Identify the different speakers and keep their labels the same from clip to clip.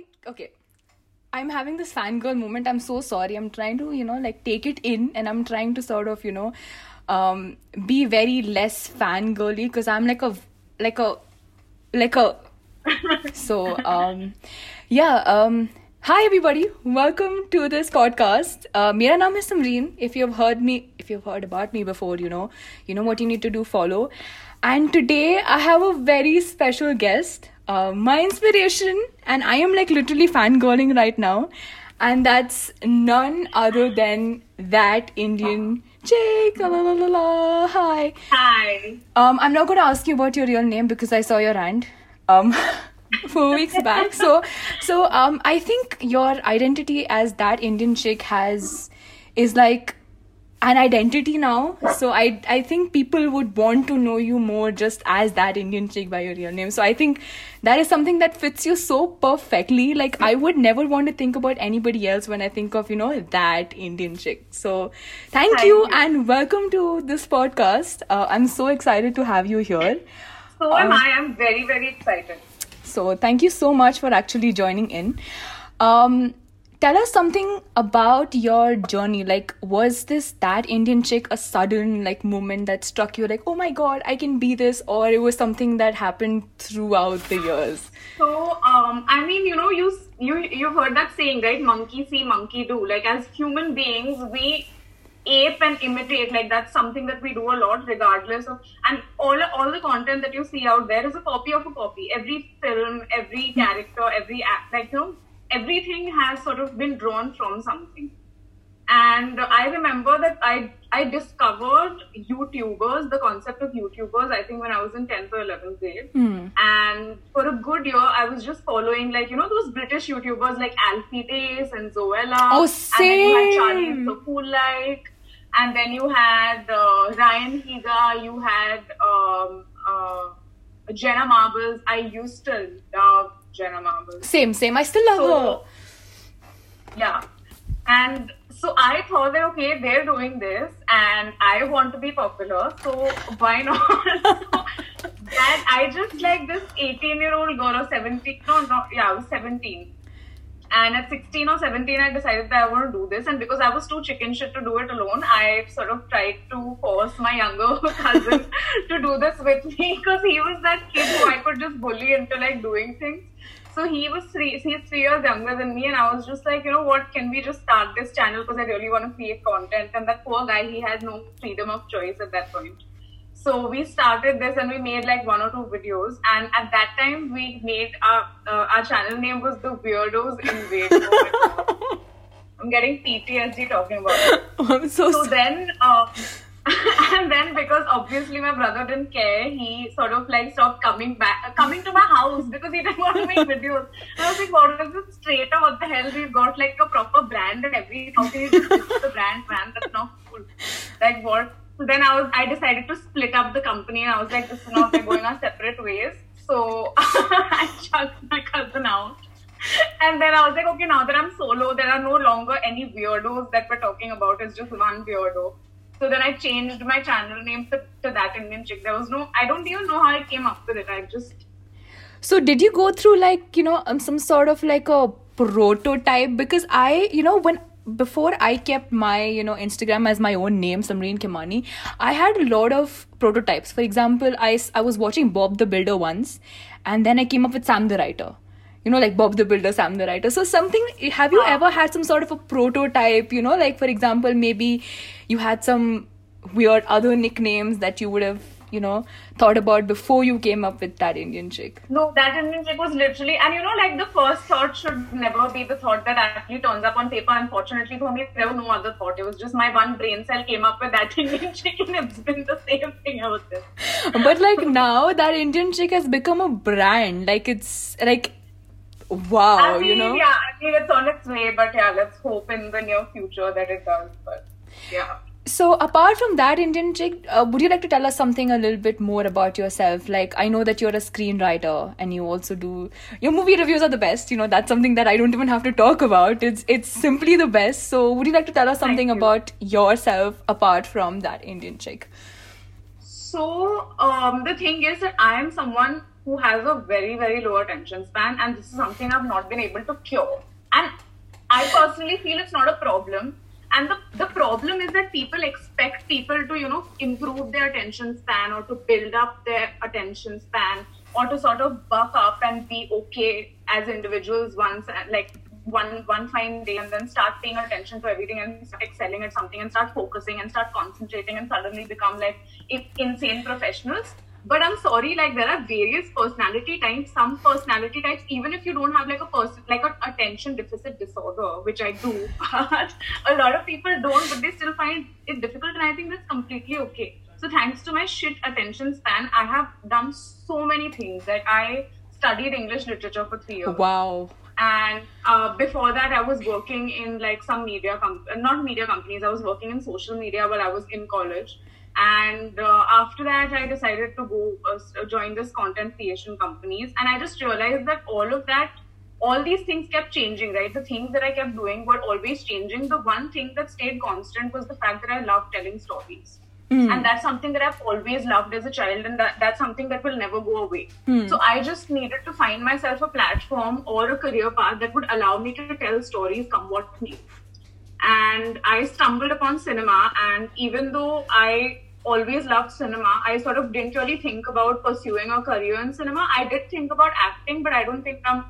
Speaker 1: I okay. I'm having this fangirl moment. I'm so sorry. I'm trying to, you know, like take it in and I'm trying to sort of, you know, um be very less fangirly because I'm like a like a like a so um yeah um hi everybody welcome to this podcast uh mera naam is samreen if you've heard me if you've heard about me before you know you know what you need to do follow and today i have a very special guest uh, my inspiration and i am like literally fangirling right now and that's none other than that indian chick la, la, la, la, la. hi
Speaker 2: Hi.
Speaker 1: um, I'm not going to ask you about your real name because I saw your rant um, four weeks back. So, so um, I think your identity as that Indian chick has is like an identity now. So I I think people would want to know you more just as that Indian chick by your real name. So I think that is something that fits you so perfectly. Like I would never want to think about anybody else when I think of you know that Indian chick. So thank,
Speaker 2: Thank
Speaker 1: you,
Speaker 2: you.
Speaker 1: and welcome to this podcast. Uh, I'm so excited to have you here.
Speaker 2: So am
Speaker 1: Um,
Speaker 2: I. I'm very, very excited.
Speaker 1: So thank you so much for actually joining in. Um, tell us something about your journey. Like, was this that Indian chick a sudden like moment that struck you? Like, oh my god, I can be this, or it was something that happened throughout the years.
Speaker 2: So, um, I mean, you know, you you you've heard that saying, right? Monkey see, monkey do. Like as human beings, we ape and imitate. Like that's something that we do a lot, regardless of. And all all the content that you see out there is a copy of a copy. Every film, every character, every act, like you know, everything has sort of been drawn from something. and i remember that i i discovered youtubers the concept of youtubers i think when i was in 10th or 11th grade
Speaker 1: Hmm.
Speaker 2: and for a good year i was just following like you know those british youtubers like alfie Deyes and zoella
Speaker 1: Oh,
Speaker 2: and then you had charlie
Speaker 1: same.
Speaker 2: so cool like and then you had uh, ryan higa you had um, uh, jenna marbles i used to love jenna marbles
Speaker 1: Same, same. I still love her.
Speaker 2: yeah. And so I thought that okay, they're doing this, and I want to be popular, so why not? so that I just like this 18 year old girl or 17, no, no, yeah, I was 17. And at 16 or 17, I decided that I want to do this. And because I was too chicken shit to do it alone, I sort of tried to force my younger cousin to do this with me because he was that kid who I could just bully into like doing things. So he was three, he's three years younger than me, and I was just like, you know what, can we just start this channel because I really want to create content? And that poor guy, he had no freedom of choice at that point. So we started this and we made like one or two videos. And at that time, we made our uh, our channel name was the Weirdos Invade. Oh. I'm getting PTSD talking about it.
Speaker 1: I'm so,
Speaker 2: So then, uh, and then because obviously my brother didn't care, he sort of like stopped coming back, uh, coming to my house because he didn't want to make videos. I was like, what is this straight up? What the hell? We've got like a proper brand and everything. How can you just the brand, man? That's not cool. Like what? So then I was, I decided to split up the company, and I was like, this is not we're going our separate ways. So I chucked my cousin out. And then I was like, okay, now that I'm solo, there are no longer any weirdos that we're talking about. It's just one weirdo. So then I changed my channel name to, to that Indian chick. There was no, I don't even know how I came up with it. I just,
Speaker 1: So did you go through like you know um, some sort of like a prototype? Because I you know when before I kept my you know Instagram as my own name Samreen Kimani, I had a lot of prototypes. For example, I I was watching Bob the Builder once, and then I came up with Sam the Writer. You know, like Bob the Builder, Sam the Writer. So something. Have you ever had some sort of a prototype? You know, like for example, maybe you had some weird other nicknames that you would have you know thought about before you came up with that Indian chick.
Speaker 2: no, that Indian chick was literally, and you know, like the first thought should never be the thought that actually turns up on paper. Unfortunately for me, there was no other thought. It was just my one brain cell came up with that Indian chick, and it's been the same thing ever since.
Speaker 1: but like now that Indian chick has become a brand. Like it's like wow,
Speaker 2: I mean,
Speaker 1: you know.
Speaker 2: yeah, I mean, it's on its way, but yeah, let's hope in the near future that it does. But yeah.
Speaker 1: So apart from that Indian chick, uh, would you like to tell us something a little bit more about yourself? Like I know that you're a screenwriter and you also do your movie reviews are the best. You know that's something that I don't even have to talk about. It's it's simply the best. So would you like to tell us something
Speaker 2: you.
Speaker 1: about yourself apart from that Indian chick?
Speaker 2: So um, the thing is that I am someone who has a very, very low attention span, and this is something I've not been able to cure. And I personally feel it's not a problem. And the, the problem is that people expect people to, you know, improve their attention span or to build up their attention span or to sort of buck up and be okay as individuals once, like one one fine day and then start paying attention to everything and start excelling at something and start focusing and start concentrating and suddenly become like insane professionals but i'm sorry like there are various personality types. Some personality types even if you don't have like a person like an attention deficit disorder which i do but a lot of people don't but they still find it difficult and i think that's completely okay. So thanks to my shit attention span i have done so many things that i studied english literature for three years.
Speaker 1: Wow.
Speaker 2: And uh, before that i was working in like some media com- not media companies. I was working in social media while i was in college and uh, after that i decided to go uh, join this content creation companies. And i just realized that all of that all these things kept changing right? The things that i kept doing were always changing. The one thing that stayed constant was the fact that i loved telling stories. Mm. and that's something that i've always loved as a child and that, that's something that will never go away. Mm. so i just needed to find myself a platform or a career path that would allow me to tell stories come what may and I stumbled upon cinema. And even though I always loved cinema, I sort of didn't really think about pursuing a career in cinema. I did think about acting, but I don't think I'm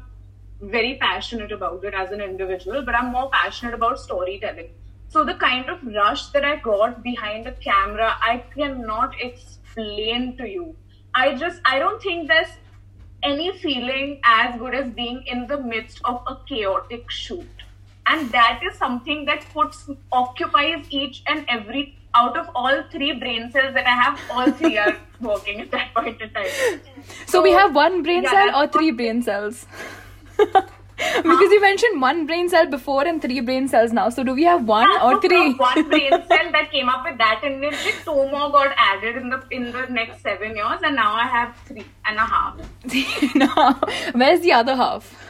Speaker 2: very passionate about it as an individual, but I'm more passionate about storytelling. So the kind of rush that I got behind a camera, I cannot explain to you. I just, I don't think there's any feeling as good as being in the midst of a chaotic shoot and that is something that puts occupies each and every out of all three brain cells that I have, all three are working at that point in time.
Speaker 1: So, so we have one brain yeah, cell or three brain cells? because huh? you mentioned one brain cell before and three brain cells now. So do we have one yeah, or so three?
Speaker 2: one brain cell that came up with that and then two more got added in the in the next seven years, and now I have three and a half.
Speaker 1: now, where's the other half?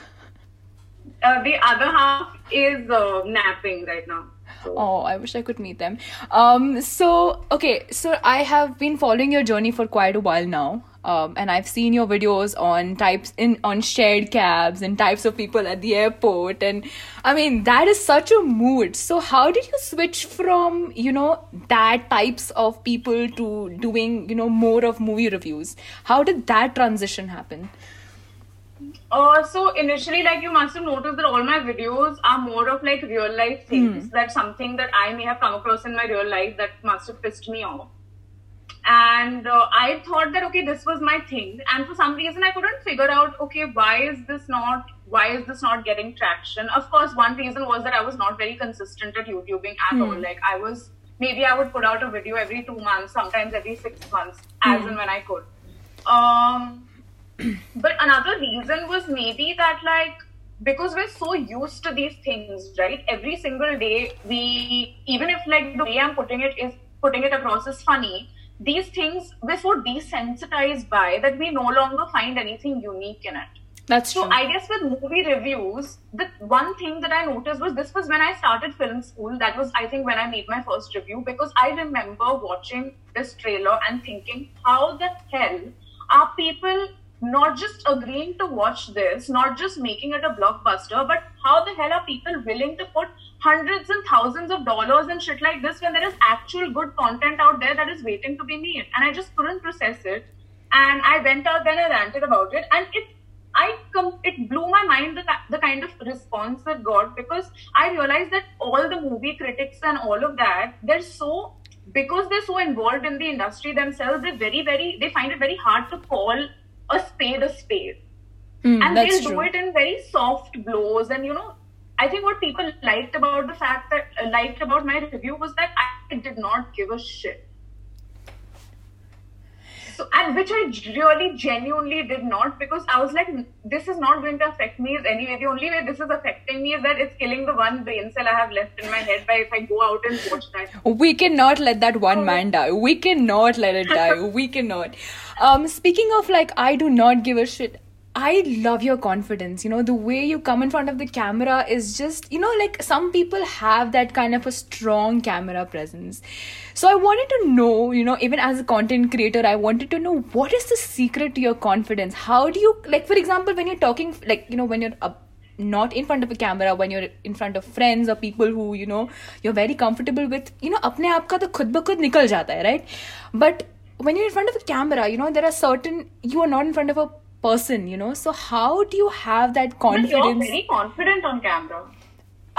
Speaker 2: Uh, the other half is uh, napping right now. So.
Speaker 1: Oh, I wish I could meet them. Um, so okay, so I have been following your journey for quite a while now. Um, and I've seen your videos on types in on shared cabs and types of people at the airport, and I mean that is such a mood. So how did you switch from you know that types of people to doing you know more of movie reviews? How did that transition happen?
Speaker 2: Uh, so initially, like you must have noticed that all my videos are more of like real life things. Mm. That's something that I may have come across in my real life that must have pissed me off. And uh, I thought that okay, this was my thing, and for some reason I couldn't figure out okay, why is this not why is this not getting traction? Of course, one reason was that I was not very consistent at YouTubing at mm. all. Like I was maybe I would put out a video every two months, sometimes every six months, mm. as hmm. and when I could. Um, but another reason was maybe that like because we're so used to these things right every single day we even if like the way i'm putting it is putting it across is funny these things we're so desensitized by that we no longer find anything unique in it
Speaker 1: that's true.
Speaker 2: so I guess with movie reviews, the one thing that I noticed was this was when I started film school. That was I think when I made my first review because I remember watching this trailer and thinking, how the hell are people not just agreeing to watch this, not just making it a blockbuster, but how the hell are people willing to put hundreds and thousands of dollars and shit like this when there is actual good content out there that is waiting to be made? And I just couldn't process it. And I went out then I ranted about it, and it I com- it blew my mind the, the kind of response it got because I realized that all the movie critics and all of that they're so because they're so involved in the industry themselves they very very they find it very hard to call a spade a spade. Mm, and they'll true. do it in very soft blows. And you know, I think what people liked about the fact that uh, liked about my review was that I did not give a shit. So, and which I really genuinely did not because I was like, this is not going to affect me anyway. The only way this is affecting me is that it's killing the one brain cell I have left in my head by if I go out and watch that.
Speaker 1: We cannot let that one man die. We cannot let it die. we cannot. Um, speaking of like, I do not give a shit. I love your confidence. You know, the way you come in front of the camera is just, you know, like some people have that kind of a strong camera presence. So I wanted to know, you know, even as a content creator, I wanted to know what is the secret to your confidence? How do you, like, for example, when you're talking, like, you know, when you're up, not in front of a camera when you're in front of friends or people who you know you're very comfortable with you know apne aapka to khud ba khud nikal jata hai right but when you're in front of a camera you know there are certain you are not in front of a person you know. So how do you have that confidence
Speaker 2: but you're very confident on camera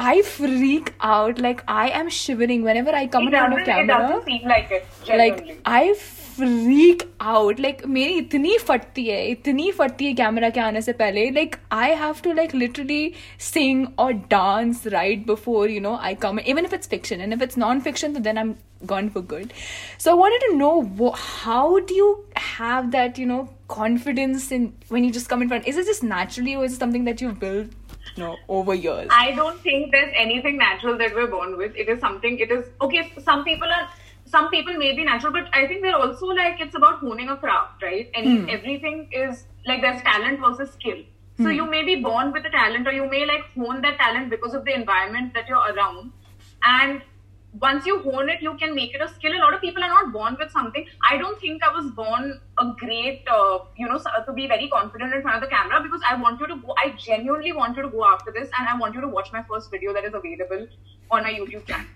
Speaker 1: I freak out like I am shivering whenever I come
Speaker 2: it
Speaker 1: in front of camera.
Speaker 2: It doesn't seem like it. Genuinely.
Speaker 1: Like I freak out. Like मेरी इतनी फटती है इतनी फटती है camera के आने से पहले like I have to like literally sing or dance right before you know I come even if it's fiction and if it's non-fiction then I'm gone for good. So I wanted to know how do you have that you know confidence in when you just come in front? Is it just naturally or is it something that you've built no over years.
Speaker 2: I don't think there's anything natural that we're born with. It is something it is okay some people are some people may be natural but i think they're also like it's about honing a craft right? And mm. everything is like there's talent versus skill. So mm. you may be born with a talent or you may like hone that talent because of the environment that you're around. And once you hone it, you can make it a skill. A lot of people are not born with something. I don't think I was born a great, uh, you know, to be very confident in front of the camera because I want you to go. I genuinely want you to go after this, and I want you to watch my first video that is available on my YouTube channel.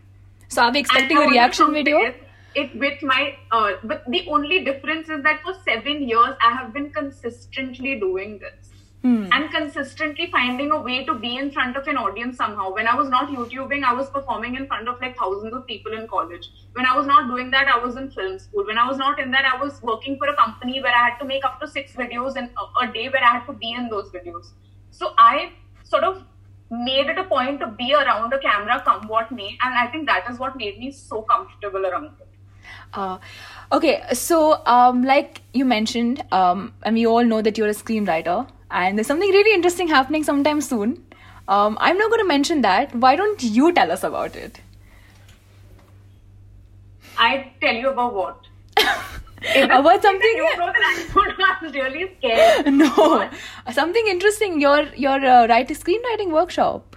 Speaker 1: So, are we expecting a reaction video?
Speaker 2: It, it with my, uh, but the only difference is that for seven years I have been consistently doing this
Speaker 1: hmm.
Speaker 2: and consistently finding a way to be in front of an audience somehow. When I was not YouTubing, I was performing in front of like thousands of people in college. When I was not doing that, I was in film school. When I was not in that, I was working for a company where I had to make up to six videos in a, a day where I had to be in those videos. So I sort of made it a point to be around a camera come what may and i think that is what made me so comfortable around it
Speaker 1: uh, okay so um, like you mentioned um, and we all know that you're a screenwriter and there's something really interesting happening sometime soon. Um, I'm not going to mention that. Why don't you tell us about it?
Speaker 2: I tell you about what?
Speaker 1: about something
Speaker 2: you I'm really scared.
Speaker 1: No, something interesting. Your your uh, writing screenwriting workshop.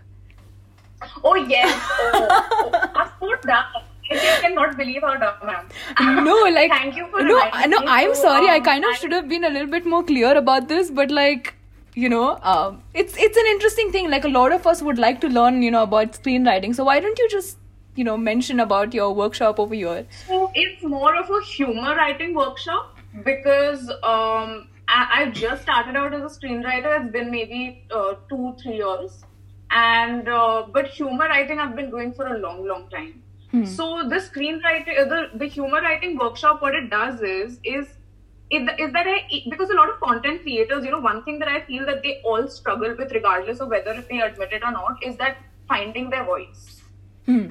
Speaker 2: Oh yes. Oh, oh. I'm so dumb. I cannot believe how dumb I am.
Speaker 1: No, like
Speaker 2: thank you for
Speaker 1: no, no. I'm
Speaker 2: so,
Speaker 1: sorry.
Speaker 2: Um,
Speaker 1: I kind of I, should have been a little bit more clear about this, but like you know um, it's it's an interesting thing. Like a lot of us would like to learn you know about screenwriting so why don't you just you know mention about your workshop over here?
Speaker 2: So it's more of a humor writing workshop because um, I, I just started out as a screenwriter it's been maybe uh, two three years. And uh, but humor writing i've been doing for a long long time.
Speaker 1: Hmm.
Speaker 2: so the screenwriting the, the humor writing workshop what it does is is is that I because a lot of content creators, you know, one thing that I feel that they all struggle with, regardless of whether they admit it or not, is that finding their voice.
Speaker 1: Hmm.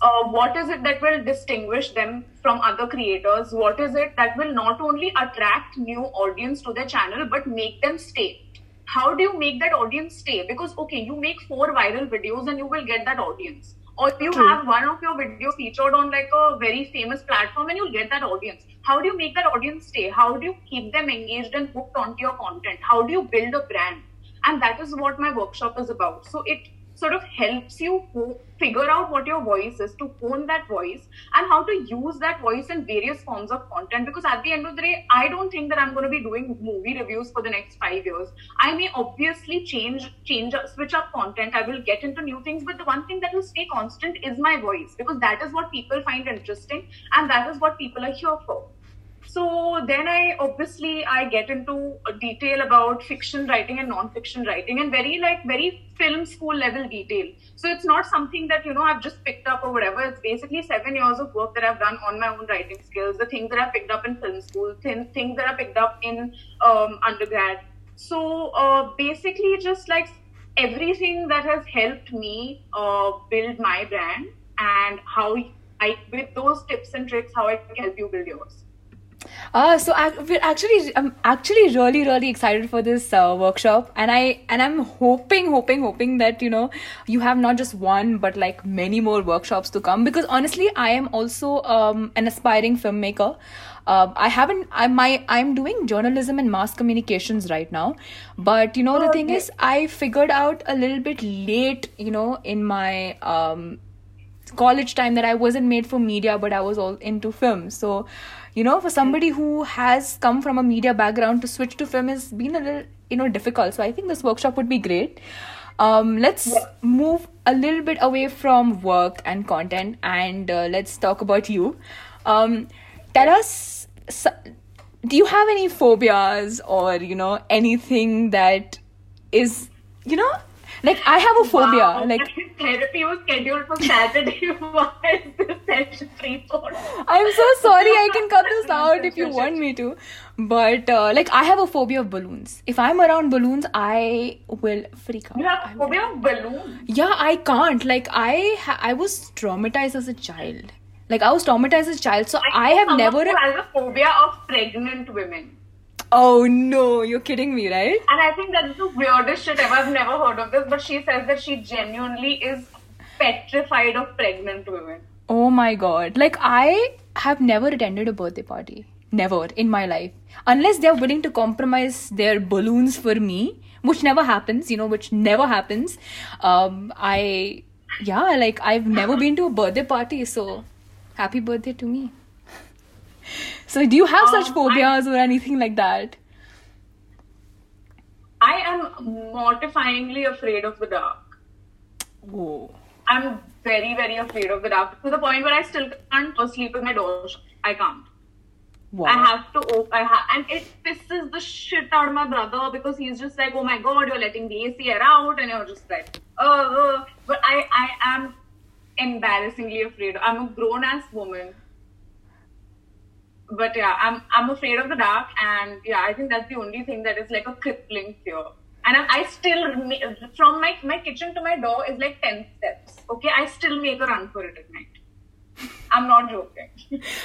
Speaker 2: Uh, what is it that will distinguish them from other creators? What is it that will not only attract new audience to their channel but make them stay? How do you make that audience stay? Because okay, you make four viral videos and you will get that audience or you True. have one of your videos featured on like a very famous platform and you'll get that audience how do you make that audience stay? How do you keep them engaged and hooked onto your content? How do you build a brand? And that is what my workshop is about. So it sort of helps you figure out what your voice is to hone that voice and how to use that voice in various forms of content. Because at the end of the day i don't think that i'm going to be doing movie reviews for the next 5 years. I may obviously change change switch up content. I will get into new things. But the one thing that will stay constant is my voice because that is what people find interesting and that is what people are here for so then I obviously I get into detail about fiction writing and non-fiction writing and very like very film school level detail. So it's not something that you know I've just picked up or whatever. It's basically seven years of work that I've done on my own writing skills, the things that I picked up in film school, th- things that I picked up in um, undergrad. So uh, basically, just like everything that has helped me uh, build my brand and how I with those tips and tricks how I can help you build yours.
Speaker 1: Uh, so I, we're actually, I'm actually really, really excited for this uh, workshop, and I and I'm hoping, hoping, hoping that you know you have not just one but like many more workshops to come. Because honestly, I am also um, an aspiring filmmaker. Uh, I haven't. I my I'm doing journalism and mass communications right now, but you know the thing is, I figured out a little bit late, you know, in my um, college time that I wasn't made for media, but I was all into film. So, you know, for somebody who has come from a media background to switch to film has been a little, you know, difficult. So I think this workshop would be great. Um, let's
Speaker 2: Yeah.
Speaker 1: move a little bit away from work and content, and uh, let's talk about you. Um, tell us, do you have any phobias or you know anything that is, you know, like I have a phobia,
Speaker 2: Wow,
Speaker 1: like.
Speaker 2: therapy was scheduled for Saturday. Why is this session?
Speaker 1: I'm so sorry. I can cut this out if you want me to. But uh, like, I have a phobia of balloons. If I'm around balloons, I will freak out.
Speaker 2: You have
Speaker 1: I
Speaker 2: a phobia of balloons.
Speaker 1: Yeah, I can't. Like, I ha- I was traumatized as a child. Like, I was traumatized as a child, so I,
Speaker 2: know
Speaker 1: have never.
Speaker 2: Who has a phobia of pregnant women.
Speaker 1: Oh no, you're kidding me, right?
Speaker 2: And I think that's the weirdest shit ever. I've never heard of this, but she says that she genuinely is petrified of pregnant women.
Speaker 1: Oh my god. Like, I have never attended a birthday party. Never in my life. Unless they're willing to compromise their balloons for me, which never happens, you know, which never happens. Um, I, yeah, like, I've never been to a birthday party, so happy birthday to me. So, do you have such
Speaker 2: Um,
Speaker 1: phobias or anything like that?
Speaker 2: I am mortifyingly afraid of the dark.
Speaker 1: Oh.
Speaker 2: I'm very, very afraid of the dark to the point where I still can't sleep with my door. I can't.
Speaker 1: Wow.
Speaker 2: I have to open. I ha- and it pisses the shit out of my brother because he's just like, "Oh my god, you're letting the AC air out," and you're just like, "Oh." uh." But I, I am embarrassingly afraid. I'm a grown ass woman. But yeah, I'm I'm afraid of the dark, and yeah, I think that's the only thing that is like a crippling fear. And I, I still from my my kitchen to my door is like ten steps. Okay, I still make a run for it at night. I'm not joking.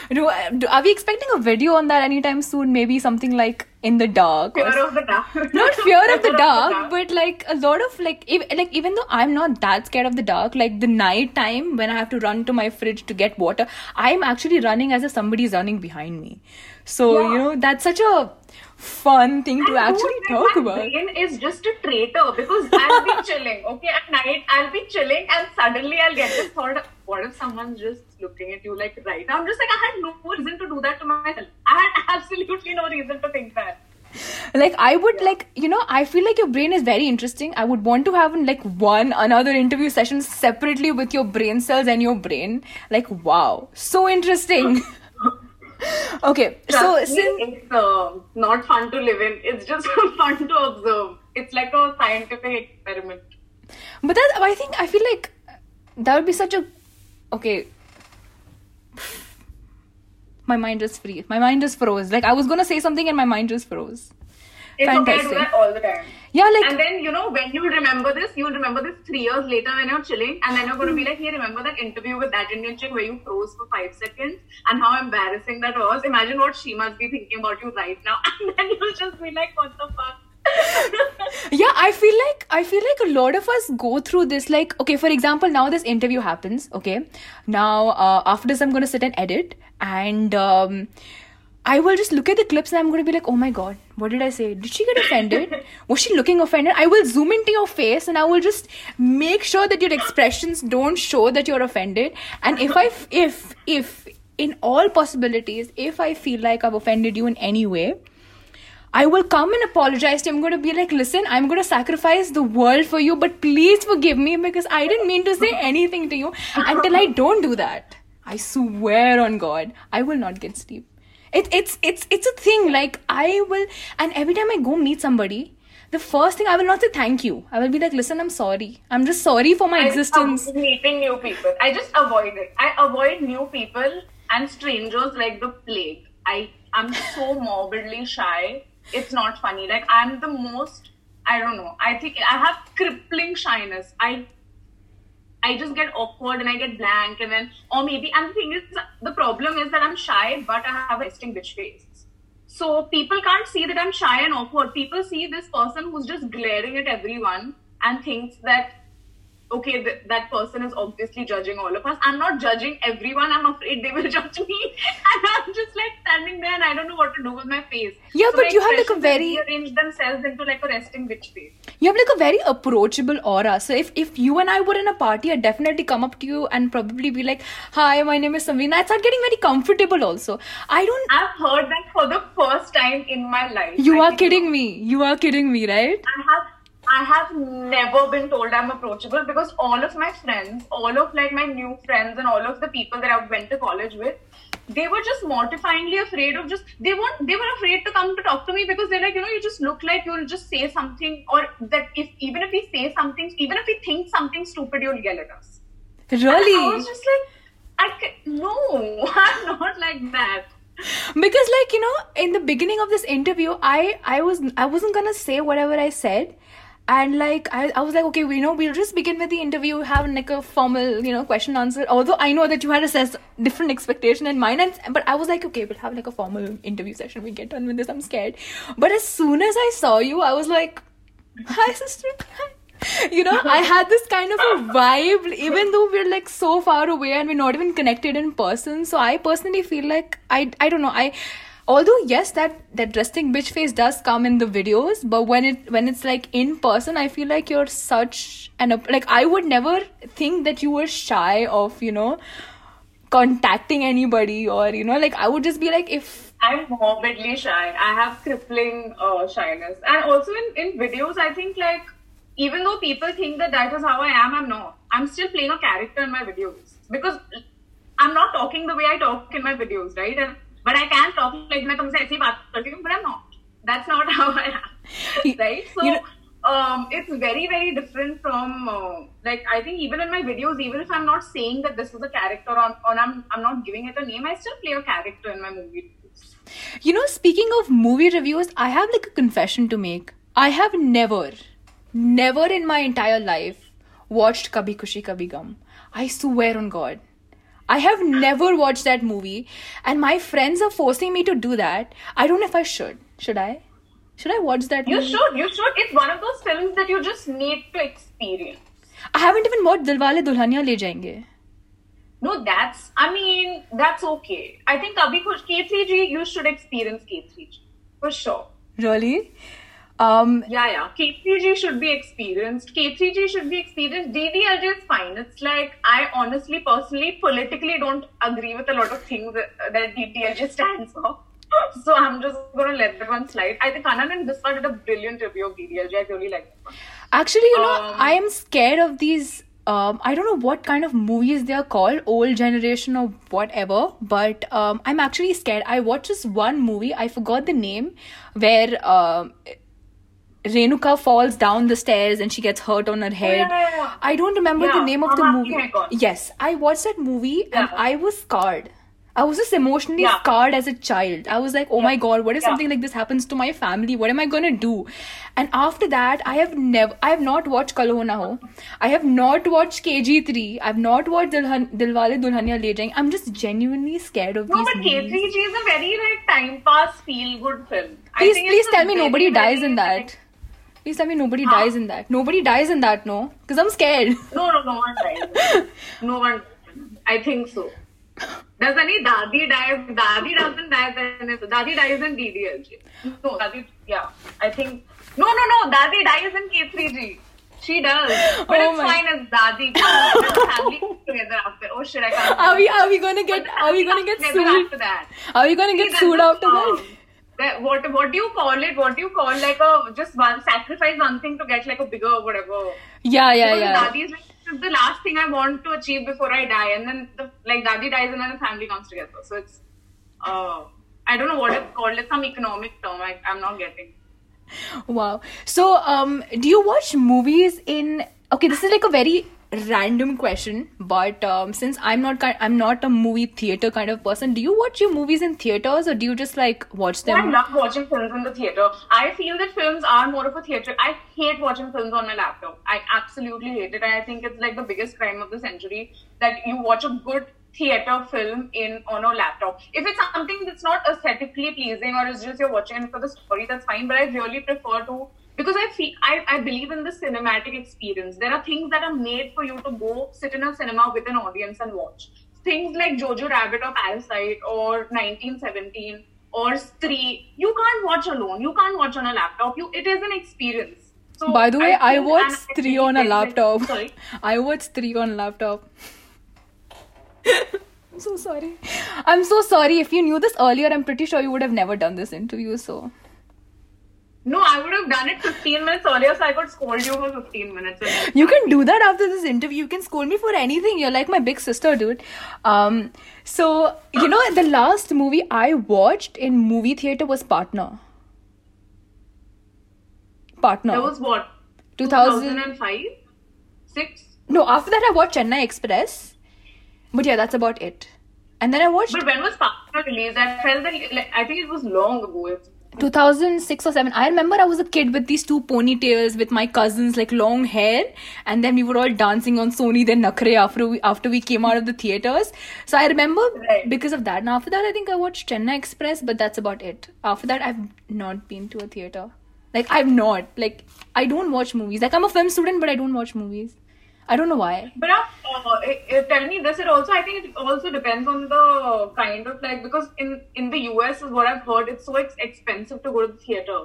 Speaker 1: Do, do, are we expecting a video on that anytime soon? Maybe something like in the dark. or
Speaker 2: fear of the dark.
Speaker 1: not fear of the dark, but like a lot of like, if, like even though I'm not that scared of the dark, like the night time when I have to run to my fridge to get water, I'm actually running as if somebody's running behind me. So
Speaker 2: Yeah.
Speaker 1: you know that's such a fun thing to actually talk
Speaker 2: my
Speaker 1: about.
Speaker 2: brain is just a traitor because I'll be chilling, okay, at night I'll be chilling and suddenly I'll get this thought, what if someone's just looking at you like right now? I'm just like, I had no reason to do that to myself. I had absolutely no reason to think that.
Speaker 1: like i would like you know i feel like your brain is very interesting i would want to have like one another interview session separately with your brain cells and your brain like wow so interesting okay so
Speaker 2: me, it's uh, not fun to live in. It's just fun to observe. It's like a scientific experiment.
Speaker 1: but that i think i feel like that would be such a okay my mind just freeze my mind just froze like i was gonna say something and my mind just froze
Speaker 2: It's okay, I do that all the time.
Speaker 1: yeah like
Speaker 2: And then, you know, when you remember this, you'll remember this three years later when you're chilling, and then you're going to be like, hey, remember that interview with that Indian chick where you froze for five seconds and how embarrassing that was? Imagine what she must be thinking about you right now. And then you'll just be like, what the fuck?
Speaker 1: yeah i feel like i feel like a lot of us go through this like okay for example now this interview happens okay now uh, after this i'm going to sit and edit and um, i will just look at the clips and i'm going to be like oh my god what did i say did she get offended was she looking offended i will zoom into your face and i will just make sure that your expressions don't show that you're offended and if i if if in all possibilities if i feel like i've offended you in any way I will come and apologize to you. I'm going to be like, listen, I'm going to sacrifice the world for you, but please forgive me because I didn't mean to say anything to you. Until I don't do that, I swear on God, I will not get sleep. It, it's it's it's a thing. Like I will, and every time I go meet somebody, the first thing I will not say thank you. I will be like, listen, I'm sorry. I'm just sorry for my
Speaker 2: I
Speaker 1: existence.
Speaker 2: meeting new people. I just avoid it. I avoid new people and strangers like the plague. I I am so morbidly shy. It's not funny. Like I'm the most. I don't know. I think I have crippling shyness. I I just get awkward and I get blank and then or maybe and the thing is the problem is that I'm shy but I have a resting bitch face. So people can't see that I'm shy and awkward. People see this person who's just glaring at everyone and thinks that okay, th- that person is obviously judging all of us. I'm not judging everyone. I'm afraid they will judge me, and I'm just like standing there and I don't know what to do with my face.
Speaker 1: Yeah,
Speaker 2: So
Speaker 1: but you have, like, a very-
Speaker 2: arrange themselves into like a resting bitch face.
Speaker 1: You have like a very approachable aura. So if, if you and I were in a party, I'd definitely come up to you and probably be like, Hi, my name is Samveena. I'd start getting very comfortable also. I don't
Speaker 2: I've heard that for the first time in my life.
Speaker 1: you
Speaker 2: I
Speaker 1: are kidding me. You are kidding me, right?
Speaker 2: I have I have never been told I'm approachable because all of my friends, all of like my new friends and all of the people that I went to college with, they were just mortifyingly afraid of just they weren't they were afraid to come to talk to me because they're like, you know, you just look like you'll just say something or that if even if we say something, even if we think something stupid, you'll yell at us. And I
Speaker 1: Really?
Speaker 2: was just like, I no, I'm not like that.
Speaker 1: because like you know in the beginning of this interview i i was i wasn't gonna say whatever i said and like I, I was like okay we know we'll just begin with the interview have like a formal you know question answer. Although i know that you had a different expectation in mind and but i was like okay we'll have like a formal interview session. We get done with this. I'm scared. But as soon as i saw you i was like hi sister. You know i had this kind of a vibe even though we're like so far away and we're not even connected in person. So i personally feel like i i don't know. I although yes that that resting bitch face does come in the videos but when it when it's like in person i feel like you're such an like i would never think that you were shy of you know contacting anybody or you know like i would just be like if
Speaker 2: I'm morbidly shy. I have crippling uh, shyness. And also in, in videos, I think like, even though people think that that is how I am, I'm not. I'm still playing a character in my videos. Because I'm not talking the way I talk in my videos, right? And, but I can talk like मैं तुमसे ऐसी बात करती हूँ but I'm not. That's not how I am. Right? So
Speaker 1: you know,
Speaker 2: um, it's very very different from uh, like I think even in my videos even if I'm not saying that this is a character or, I'm I'm not giving it a name I still play a character in my movie
Speaker 1: you know speaking of movie reviews I have like a confession to make. I have never never in my entire life watched Kabhi Khushi Kabhie Gham. I swear on God. I have never watched that movie, and my friends are forcing me to do that. I don't know if I should. Should I? Should I watch that
Speaker 2: You
Speaker 1: movie?
Speaker 2: should, you should. It's one of those films that you just need to experience.
Speaker 1: I haven't even watched Dilwale Dulhania Le Jayenge.
Speaker 2: No, that's, I mean, that's okay. I think Khush K3G, you should experience K3G. For sure.
Speaker 1: Really? Um,
Speaker 2: Yeah, yeah. K3G should be experienced. K3G should be experienced. DDLJ is fine. It's like, I honestly, personally, politically don't agree with a lot of things that, DDLJ stands for. So I'm just gonna let that one slide. I think Kanan and Biswa did a brilliant review of DDLJ. I really like that one.
Speaker 1: Actually, you know,
Speaker 2: Um,
Speaker 1: I am scared of these. Um, I don't know what kind of movies they are called, old generation or whatever, but um, I'm actually scared. I watched this one movie, I forgot the name, where um, Renuka falls down the stairs and she gets hurt on her oh, head.
Speaker 2: Oh, yeah, yeah, yeah.
Speaker 1: I don't remember the name of the movie.
Speaker 2: Aapke Hain Kaun.
Speaker 1: Yes, I watched that movie and I was scarred. I was just emotionally
Speaker 2: Yeah.
Speaker 1: scarred as a child. I was like, oh my god, what if
Speaker 2: Yeah.
Speaker 1: something like this happens to my family? What am I gonna do? And after that, I have never, I have not watched Kal Ho Na Ho. I have not watched KG3. I've not watched Dilhan, Dilwale Dulhania Le Jayenge. I'm just genuinely scared of
Speaker 2: No,
Speaker 1: these No,
Speaker 2: but
Speaker 1: movies.
Speaker 2: K3G is a very like time pass feel good film.
Speaker 1: Please, please tell me nobody dies in that. Please tell me nobody
Speaker 2: Huh?
Speaker 1: dies in that. Nobody dies in that, no? Because I'm scared.
Speaker 2: No, no, no one dies. no one. I think so. Does any Dadi die? If Dadi doesn't die, then Dadi dies in DDLJ. No, Dadi. Yeah, I think. No, no, no. Dadi dies in K3G. She does, but
Speaker 1: Oh
Speaker 2: it's
Speaker 1: my-
Speaker 2: fine as Dadi. Family together after. Oh shit! I can't.
Speaker 1: Are we, are we gonna get, are we gonna get sued?
Speaker 2: after that?
Speaker 1: Are we gonna get sued after that?
Speaker 2: What what do you call it? What do you call like a just one sacrifice one thing to get like a bigger whatever?
Speaker 1: Yeah, yeah,
Speaker 2: Because
Speaker 1: yeah.
Speaker 2: Dadi is like, this is the last thing I want to achieve before I die, and then the, like Dadi dies and then the family comes together. So it's uh I don't know what it's called. It's some economic term. I, I'm not getting.
Speaker 1: Wow. So, um, do you watch movies in? Okay, this is like a very random question, but um, since I'm not ki- I'm not a movie theater kind of person, do you watch your movies in theaters or do you just like watch them?
Speaker 2: I love watching films in the theater. I feel that films are more of a theater. I hate watching films on my laptop. I absolutely hate it. And I think it's like the biggest crime of the century that you watch a good theater film in on a laptop. If it's something that's not aesthetically pleasing or it's just you're watching it for the story, that's fine. But I really prefer to because I feel I, I believe in the cinematic experience. There are things that are made for you to go sit in a cinema with an audience and watch. Things like Jojo Rabbit or Parasite or 1917 or Stree, you can't watch alone. You can't watch on a laptop. You it is an experience. So
Speaker 1: By the way, I,
Speaker 2: think
Speaker 1: watched Stree on a laptop.
Speaker 2: Sorry.
Speaker 1: I watched Stree on laptop. I'm so sorry. I'm so sorry. If you knew this earlier, I'm pretty sure you would have never done this interview. So
Speaker 2: No, I would have done it 15 minutes earlier so I could scold you for 15 minutes.
Speaker 1: you can do that after this interview. You can scold me for anything. You're like my big sister, dude. Um, so you know, the last movie I watched in movie theater was Partner. Partner.
Speaker 2: That was what? 2005? 6?
Speaker 1: No, after that I watched Chennai Express. But yeah, that's about it. And then I watched
Speaker 2: But when was Partner released? I felt that, like, I think it was long ago. It's
Speaker 1: 2006 or 7 i remember i was a kid with these two ponytails with my cousins like long hair and then we were all dancing on Soni De Nakhre after we after we came out of the theaters. So i remember
Speaker 2: Right.
Speaker 1: because of that. And after that i think i watched chennai express but that's about it. After that i've not been to a theater. Like i've not. Like i don't watch movies. Like i'm a film student but i don't watch movies i don't know why
Speaker 2: But uh, uh, tell me this. It also, I think, it also depends on the kind of like because in in the US is what I've heard. It's so ex- expensive to go to the theater.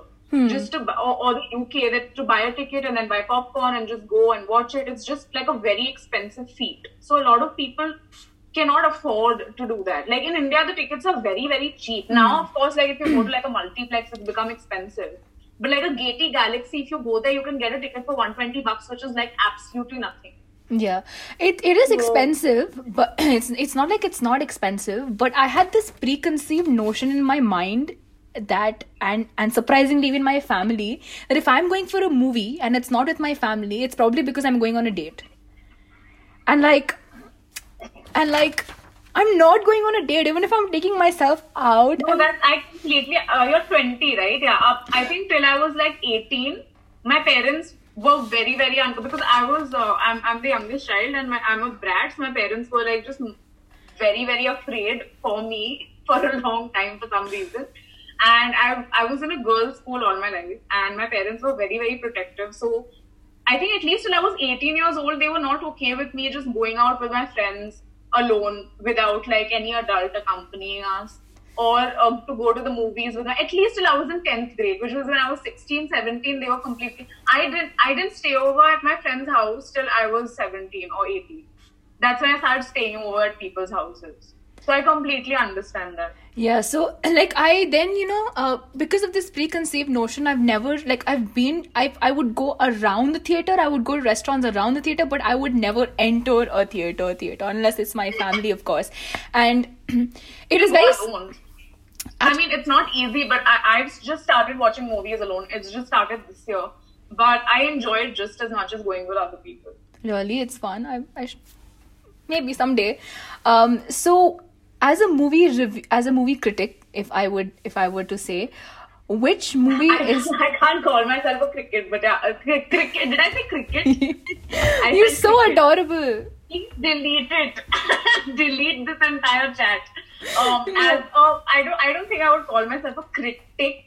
Speaker 2: Just to or, or the UK that to buy a ticket and then buy popcorn and just go and watch it. It's just like a very expensive feat. So a lot of people cannot afford to do that. Like in India, the tickets are very very cheap. Now, of course, like if you go to like a multiplex, it's become expensive. But like a Gaiety Galaxy, if you go there, you can get a ticket for 120 bucks, which is like absolutely nothing.
Speaker 1: Yeah, it it is expensive, but it's it's not like it's not expensive. But I had this preconceived notion in my mind that and and surprisingly even my family that if I'm going for a movie and it's not with my family, it's probably because I'm going on a date. And like, and like, I'm not going on a date even if I'm taking myself out.
Speaker 2: No, that's I completely. Uh, you're 20, right? Yeah. I think till I was like 18, my parents were very, very uncomfortable because I was. Uh, I'm, I'm the youngest child and my, I'm a brat. So my parents were like just very, very afraid for me for a long time for some reason. And I, I was in a girls' school all my life, and my parents were very, very protective. So I think at least till I was 18 years old, they were not okay with me just going out with my friends alone without like any adult accompanying us or uh, to go to the movies with at least till I was in 10th grade, which was when I was 16, 17, they were completely, I didn't, I didn't stay over at my friend's house till I was 17 or 18. That's when I started staying over at people's houses. So I completely understand that.
Speaker 1: Yeah, so like I then you know uh, because of this preconceived notion, I've never like I've been I I would go around the theater, I would go to restaurants around the theater, but I would never enter a theater theater unless it's my family, of course. And it is very
Speaker 2: alone. I mean, it's not easy, but I, I've just started watching movies alone. It's just started this year. But I enjoy it just as much as going with other people.
Speaker 1: really it's fun. I I sh- maybe someday. Um, so as a movie rev- as a movie critic, if I would if I were to say, which movie
Speaker 2: I,
Speaker 1: is
Speaker 2: I can't call myself a cricket, but yeah, uh, cricket. Did I say cricket? I
Speaker 1: you're so
Speaker 2: cricket.
Speaker 1: adorable.
Speaker 2: Please delete it. delete this entire chat. Um, as uh, I don't, I don't think I would call myself a critic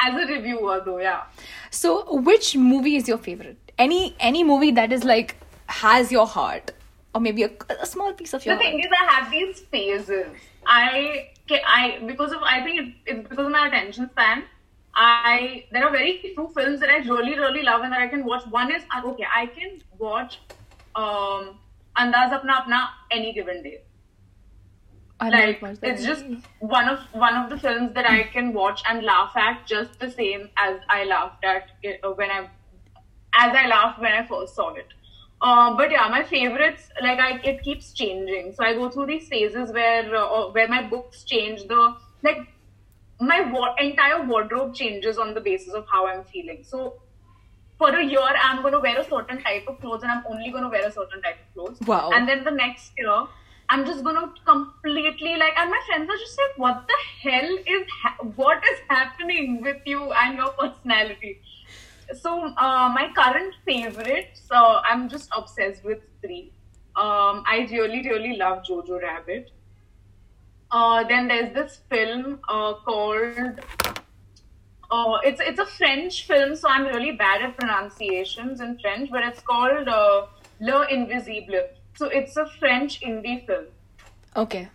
Speaker 2: as a reviewer, though. Yeah.
Speaker 1: So, which movie is your favorite? Any any movie that is like has your heart, or maybe a, a small piece of your
Speaker 2: The
Speaker 1: heart.
Speaker 2: thing is, I have these phases. I, I because of I think it, it's because of my attention span. I there are very few films that I really really love and that I can watch. One is okay, I can watch um Andaz Apna Apna any given day.
Speaker 1: I
Speaker 2: Like it's just one of one of the films that I can watch and laugh at just the same as I laughed at it uh, when I as I laughed when I first saw it. Uh, but yeah, my favorites like I it keeps changing. So I go through these phases where uh, where my books change. The like my wa- entire wardrobe changes on the basis of how I'm feeling. So for a year I'm going to wear a certain type of clothes and I'm only going to wear a certain type of clothes.
Speaker 1: Wow.
Speaker 2: And then the next year I'm just going to completely like, and my friends are just like, what the hell is ha- what is happening with you and your personality? So uh, my current favorites, uh, I'm just obsessed with three. Um, I really, really love Jojo Rabbit. Uh, then there's this film uh, called uh, it's it's a French film, so I'm really bad at pronunciations in French, but it's called uh, Le Invisible. So it's a French indie film.
Speaker 1: Okay.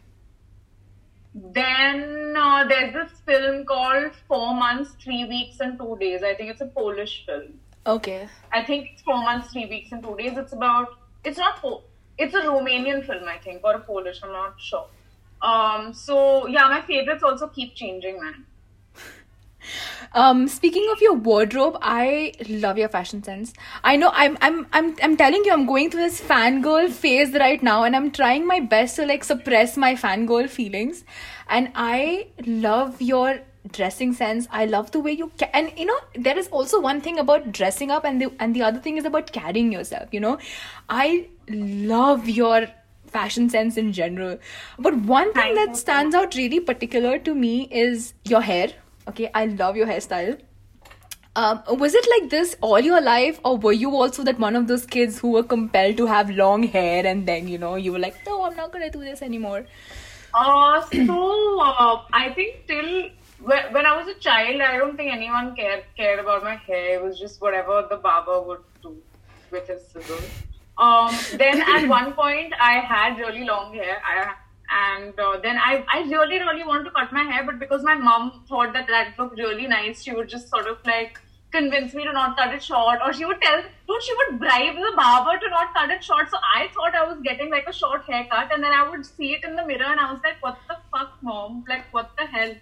Speaker 2: Then uh, there's this film called Four Months, Three Weeks, and Two Days. I think it's a Polish film.
Speaker 1: Okay.
Speaker 2: I think it's Four Months, Three Weeks, and Two Days. It's about it's not po- it's a Romanian film, I think, or a Polish. I'm not sure. Um. So yeah, my favorites also keep changing, man.
Speaker 1: Um, speaking of your wardrobe, I love your fashion sense. I know I'm I'm I'm I'm telling you I'm going through this fangirl phase right now and I'm trying my best to like suppress my fangirl feelings. And I love your dressing sense. I love the way you ca- and you know there is also one thing about dressing up and the and the other thing is about carrying yourself, you know. I love your fashion sense in general. But one thing that stands out really particular to me is your hair. Okay, I love your hairstyle. Um, was it like this all your life, or were you also that one of those kids who were compelled to have long hair and then you know you were like, no, I'm not gonna do this anymore?
Speaker 2: Uh, so uh, I think till when, when I was a child, I don't think anyone cared cared about my hair. It was just whatever the barber would do with his scissors. Um, then at one point, I had really long hair. I and uh, then I, I really really wanted to cut my hair, but because my mom thought that that looked really nice, she would just sort of like convince me to not cut it short, or she would tell, no, she would bribe the barber to not cut it short. So I thought I was getting like a short haircut, and then I would see it in the mirror, and I was like, what the fuck, mom? Like, what the hell?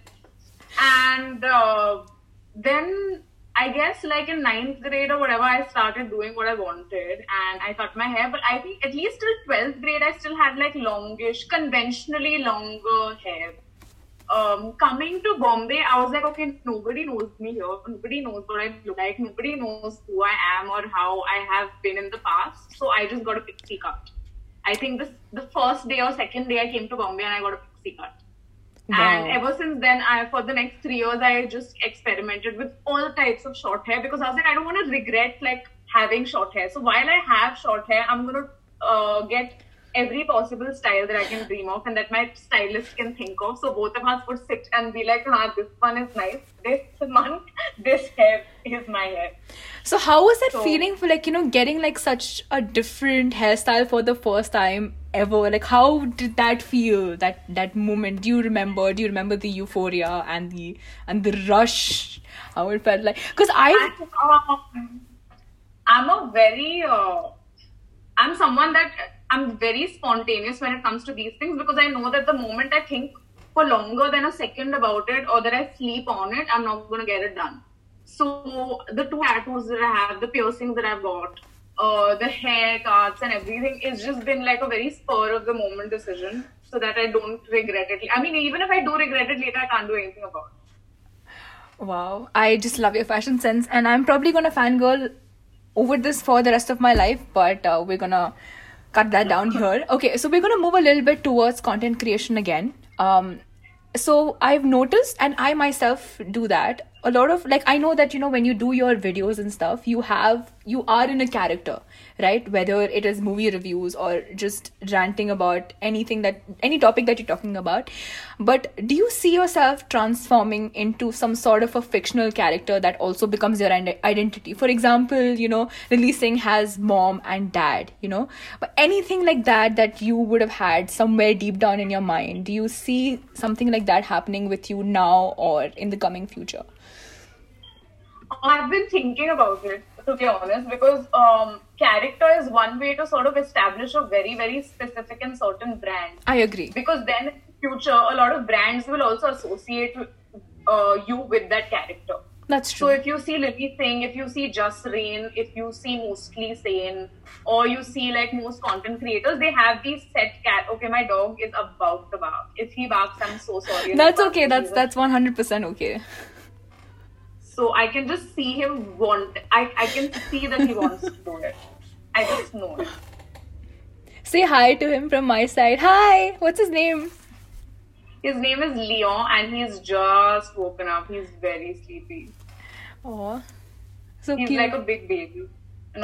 Speaker 2: And uh, then I guess like in ninth grade or whatever, I started doing what I wanted and I cut my hair. But I think at least till 12th grade, I still had like longish, conventionally longer hair. Um, coming to Bombay, I was like, okay, nobody knows me here. Nobody knows what I look like. Nobody knows who I am or how I have been in the past. So I just got a pixie cut. I think this the first day or second day I came to Bombay and I got a pixie cut. And
Speaker 1: Wow.
Speaker 2: ever since then, I for the next three years, I just experimented with all types of short hair because I was like, I don't want to regret like having short hair. So while I have short hair, I'm gonna uh, get every possible style that I can dream of and that my stylist can think of. So both of us would sit and be like, "Ah, this one is nice. This month, this hair is my hair."
Speaker 1: So how was that
Speaker 2: So-
Speaker 1: feeling for like you know getting like such a different hairstyle for the first time ever? Like how did that feel? That that moment? Do you remember? Do you remember the euphoria and the and the rush? How it felt like? Because I
Speaker 2: um, I'm a very, uh, I'm someone that I'm very spontaneous when it comes to these things because I know that the moment I think for longer than a second about it or that I sleep on it, I'm not going to get it done. So the two tattoos that I have, the piercings that I've got, uh, the haircuts and everything, it's just been like a very spur of the moment decision so that I don't regret it. I mean, even if I do regret it later, I can't do anything about it.
Speaker 1: Wow, I just love your fashion sense, and I'm probably gonna fangirl over this for the rest of my life, but uh, we're gonna cut that down here. Okay, so we're gonna move a little bit towards content creation again. Um, so I've noticed, and I myself do that a lot of like I know that you know when you do your videos and stuff, you have you are in a character, right? Whether it is movie reviews or just ranting about anything that any topic that you're talking about. But do you see yourself transforming into some sort of a fictional character that also becomes your identity? For example, you know, Lilly Singh has mom and dad, you know, but anything like that that you would have had somewhere deep down in your mind. Do you see something like that happening with you now or in the coming future?
Speaker 2: I've been thinking about it, to be honest, because um, character is one way to sort of establish a very, very specific and certain brand.
Speaker 1: I agree.
Speaker 2: Because then in the future, a lot of brands will also associate uh, you with that character.
Speaker 1: That's true.
Speaker 2: So if you see Lilly Singh, if you see Jus Reign, if you see Mostly Sane, or you see like most content creators, they have these set cat. Okay, my dog is about to bark. If he barks, I'm so sorry.
Speaker 1: That's okay. That's that's one hundred percent okay.
Speaker 2: So I can just see him want. I I can see that he wants to do it. I just know it.
Speaker 1: Say hi to him from my side. Hi. What's his name?
Speaker 2: His name is Leon, and he's just woken up. He's very sleepy.
Speaker 1: Oh, so
Speaker 2: He's
Speaker 1: cute.
Speaker 2: like a big baby,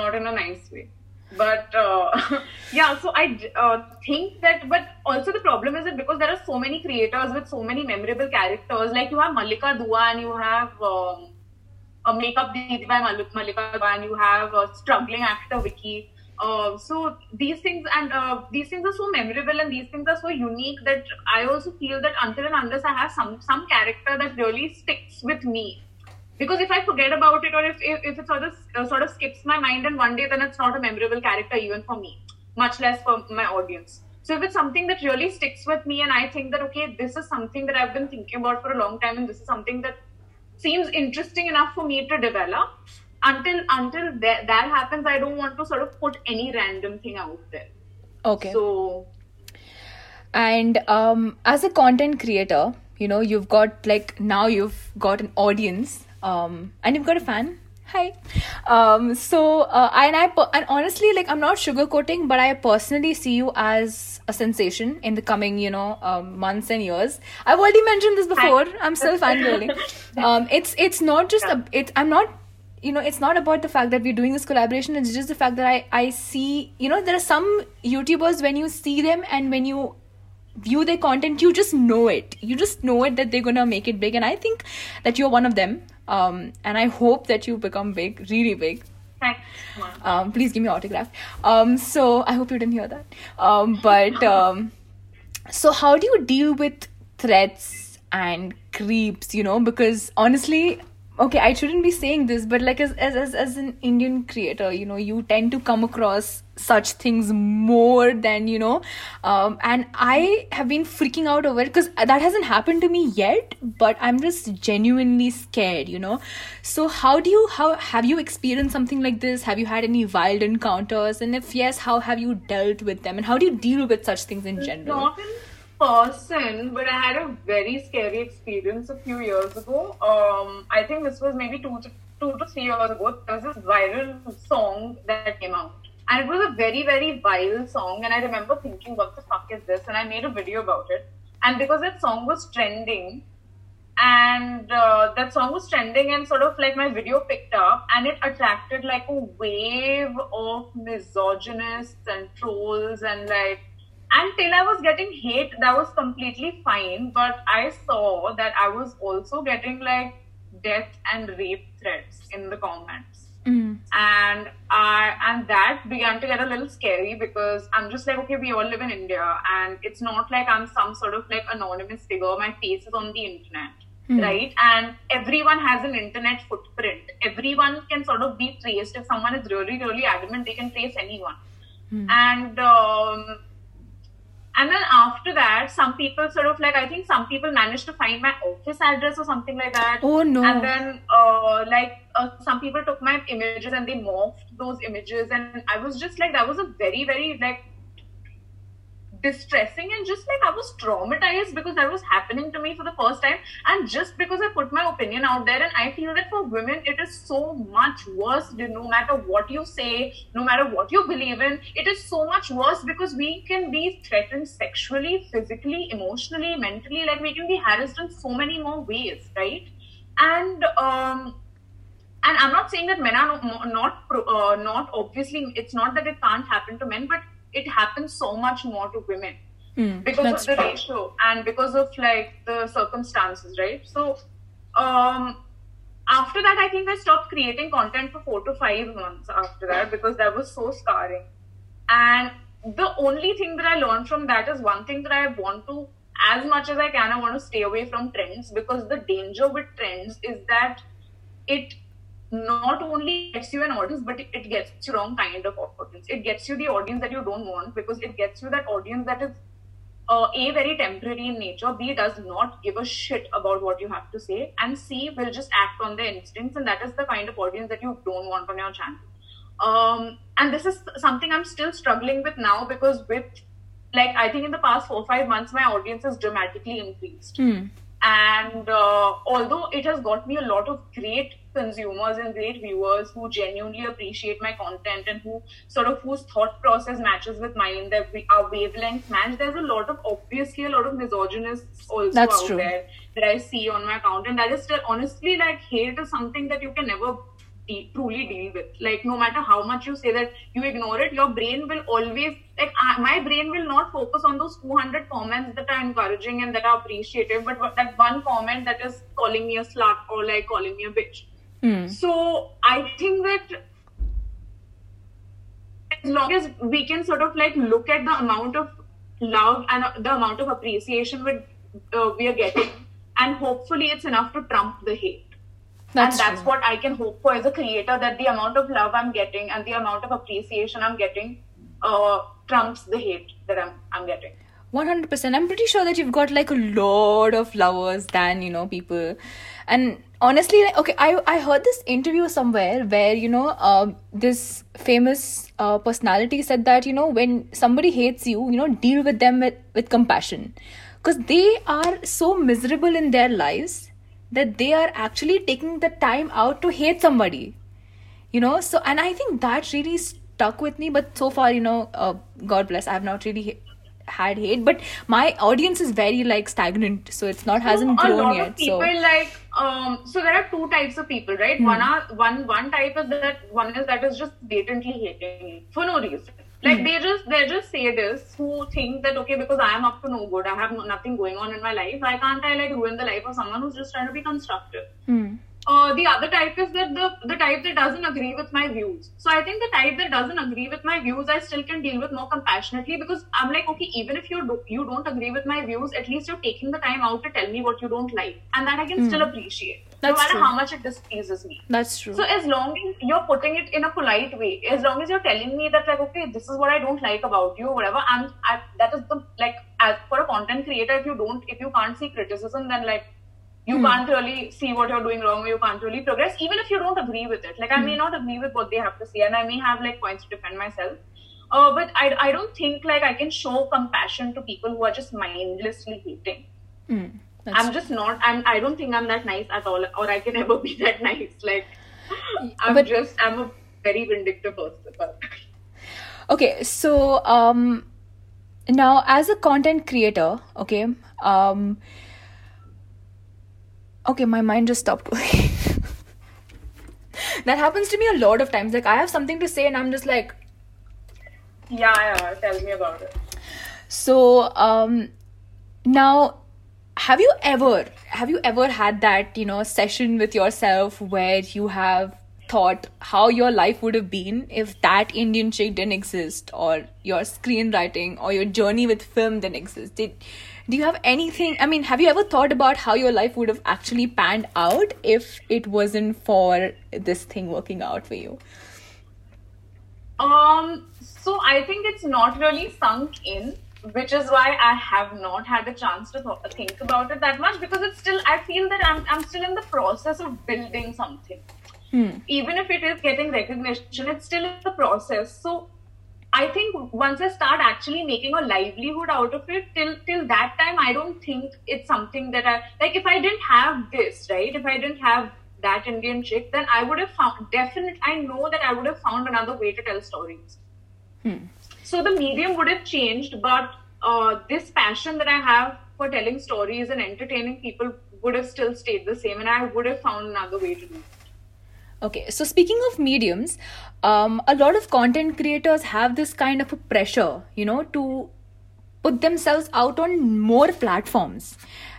Speaker 2: not in a nice way. But uh, yeah, so i uh, think that, but also the problem is that because there are so many creators with so many memorable characters, like you have Mallika Dua and you have um, a makeup Didi by Mal- Mallika and you have a struggling actor Vicky. Uh, so these things and uh, these things are so memorable and these things are so unique that I also feel that until and unless I have some some character that really sticks with me, because if I forget about it or if if, if it sort of uh, sort of skips my mind and one day then it's not a memorable character even for me, much less for my audience. So if it's something that really sticks with me and I think that okay, this is something that I've been thinking about for a long time and this is something that seems interesting enough for me to develop. Until until that, that happens, I don't want to sort of put any random thing out there.
Speaker 1: okay.
Speaker 2: So
Speaker 1: and um, as a content creator, you know, you've got like now you've got an audience, um, and you've got a fan. Hi. Um, so uh, and I per- and honestly, like I'm not sugarcoating, but I personally see you as a sensation in the coming, you know, um, months and years. I've already mentioned this before. I'm still fangirling. Um, it's it's not just a it. I'm not you know it's not about the fact that we're doing this collaboration it's just the fact that i i see you know there are some youtubers when you see them and when you view their content you just know it you just know it that they're gonna make it big and i think that you're one of them um and i hope that you become big really big
Speaker 2: thanks.
Speaker 1: Um, please give me autograph. Um, so I hope you didn't hear that. Um, but um, so how do you deal with threats and creeps? You know, because honestly, okay, I shouldn't be saying this, but like as as as, as an Indian creator, you know, you tend to come across such things more than you know um, and i have been freaking out over it because that hasn't happened to me yet but i'm just genuinely scared you know so how do you how have you experienced something like this have you had any wild encounters and if yes how have you dealt with them and how do you deal with such things in general
Speaker 2: Not in person, but I had a very scary experience a few years ago. Um, I think this was maybe two to, two to three years ago. There was this viral song that came out. And it was a very, very vile song. And I remember thinking, what the fuck is this? And I made a video about it. And because that song was trending, and uh, that song was trending and sort of like my video picked up and it attracted like a wave of misogynists and trolls and like until I was getting hate that was completely fine but I saw that I was also getting like death and rape threats in the comments
Speaker 1: Mm.
Speaker 2: and I and that began to get a little scary because I'm just like, okay, we all live in India, and it's not like I'm some sort of like anonymous figure. My face is on the internet, right? And everyone has an internet footprint. Everyone can sort of be traced. If someone is really, really adamant, they can trace anyone. And um, and then after that, some people sort of like I think some people managed to find my office address or something like that.
Speaker 1: Oh, no.
Speaker 2: And then uh, like uh, some people took my images and they morphed those images, and I was just like that was a very very like distressing and just like I was traumatized because that was happening to me for the first time. And just because I put my opinion out there and I feel that for women it is so much worse no matter what you say no matter what you believe in it is so much worse because we can be threatened sexually physically emotionally mentally. Like we can be harassed in so many more ways right? And um and I'm not saying that men are not, not uh, not obviously it's not that it can't happen to men, but it happens so much more to women
Speaker 1: Mm,
Speaker 2: because of the
Speaker 1: true.
Speaker 2: ratio and because of like the circumstances, right? So, um, after that, I think I stopped creating content for four to five months after that because that was so scarring. And the only thing that I learned from that is one thing that I want to, as much as I can, I want to stay away from trends because the danger with trends is that it not only gets you an audience, but it, gets you wrong kind of audience. It gets you the audience that you don't want because it gets you that audience that is uh, a very temporary in nature. B does not give a shit about what you have to say, and C will just act on their instincts, and that is the kind of audience that you don't want on your channel. Um, and this is something I'm still struggling with now because with like I think in the past four five months my audience has dramatically increased
Speaker 1: Mm.
Speaker 2: And uh, although it has got me a lot of great consumers and great viewers who genuinely appreciate my content and who sort of whose thought process matches with mine, that we, our wavelengths match, there's a lot of obviously a lot of misogynists also
Speaker 1: That's
Speaker 2: out
Speaker 1: true.
Speaker 2: there that I see on my account. And that is still honestly like hate is something that you can never de- truly deal with. Like no matter how much you say that you ignore it, your brain will always like I, my brain will not focus on those 200 comments that are encouraging and that are appreciative, but that one comment that is calling me a slut or like calling me a bitch.
Speaker 1: Hmm.
Speaker 2: So I think that as long as we can sort of like look at the amount of love and uh, the amount of appreciation with, uh, we are getting, and hopefully it's enough to trump the hate.
Speaker 1: That's
Speaker 2: and that's
Speaker 1: true.
Speaker 2: what I can hope for as a creator that the amount of love I'm getting and the amount of appreciation I'm getting uh, trumps the hate that I'm, I'm getting.
Speaker 1: 100% i'm pretty sure that you've got like a lot of lovers than you know people. And honestly like, okay i i heard this interview somewhere where you know um, this famous uh, personality said that you know when somebody hates you you know deal with them with, with compassion. Because they are so miserable in their lives that they are actually taking the time out to hate somebody you know? So and i think that really stuck with me but so far you know uh, god bless i have not really ha- had hate but my audience is very like stagnant so it's not hasn't
Speaker 2: a
Speaker 1: grown
Speaker 2: lot
Speaker 1: yet
Speaker 2: of people
Speaker 1: so Hmm.
Speaker 2: like um so there are two types of people right one are one one type is that one is that is just blatantly hating you for no reason like
Speaker 1: Hmm.
Speaker 2: they just they're just sadists who think that okay because i am up to no good i have no, nothing going on in my life why can't i like ruin the life of someone who's just trying to be constructive
Speaker 1: Hmm.
Speaker 2: Uh, the other type is that the the type that doesn't agree with my views. So I think the type that doesn't agree with my views, I still can deal with more compassionately because I'm like, okay, even if you do, you don't agree with my views, at least you're taking the time out to tell me what you don't like, and that I can still appreciate, no
Speaker 1: Hmm.
Speaker 2: Matter
Speaker 1: true.
Speaker 2: how much it displeases me.
Speaker 1: that's true
Speaker 2: So as long as you're putting it in a polite way, as long as you're telling me that like, okay, this is what I don't like about you, whatever, I'm I, that is the like as for a content creator, if you don't, if you can't see criticism, then like you can't really see what you're doing wrong or you can't really progress, even if you don't agree with it. Like I may not agree with what they have to say, and I may have like points to defend myself. Uh, but I, I don't think like I can show compassion to people who are just mindlessly hating.
Speaker 1: Hmm. That's
Speaker 2: I'm just not. I'm. I don't think I'm that nice at all, or I can ever be that nice. Like, I'm
Speaker 1: But-
Speaker 2: just. I'm a very vindictive person.
Speaker 1: Okay so um now as a content creator okay um okay my mind just stopped working that happens to me a lot of times like i have something to say and i'm just like
Speaker 2: yeah, yeah. Tell me about it.
Speaker 1: so um now have you ever have you ever had that you know session with yourself where you have thought how your life would have been if that indian chick didn't exist or your screenwriting or your journey with film didn't exist did do you have anything i mean have you ever thought about how your life would have actually panned out if it wasn't for this thing working out for you
Speaker 2: Um. So I think it's not really sunk in, which is why I have not had the chance to th- think about it that much because it's still. I feel that I'm. I'm still in the process of building something.
Speaker 1: hmm.
Speaker 2: even if it is getting recognition, it's still the process. So I think once I start actually making a livelihood out of it, till till that time, I don't think it's something that I like. If I didn't have this, right? If I didn't have that Indian chick, then I would have found definite. I know that I would have found another way to tell stories.
Speaker 1: Hmm.
Speaker 2: So the medium would have changed, but uh, this passion that I have for telling stories and entertaining people would have still stayed the same, and I would have found another way to do it.
Speaker 1: Okay, so speaking of mediums, um, a lot of content creators have this kind of a pressure, you know, to put themselves out on more platforms.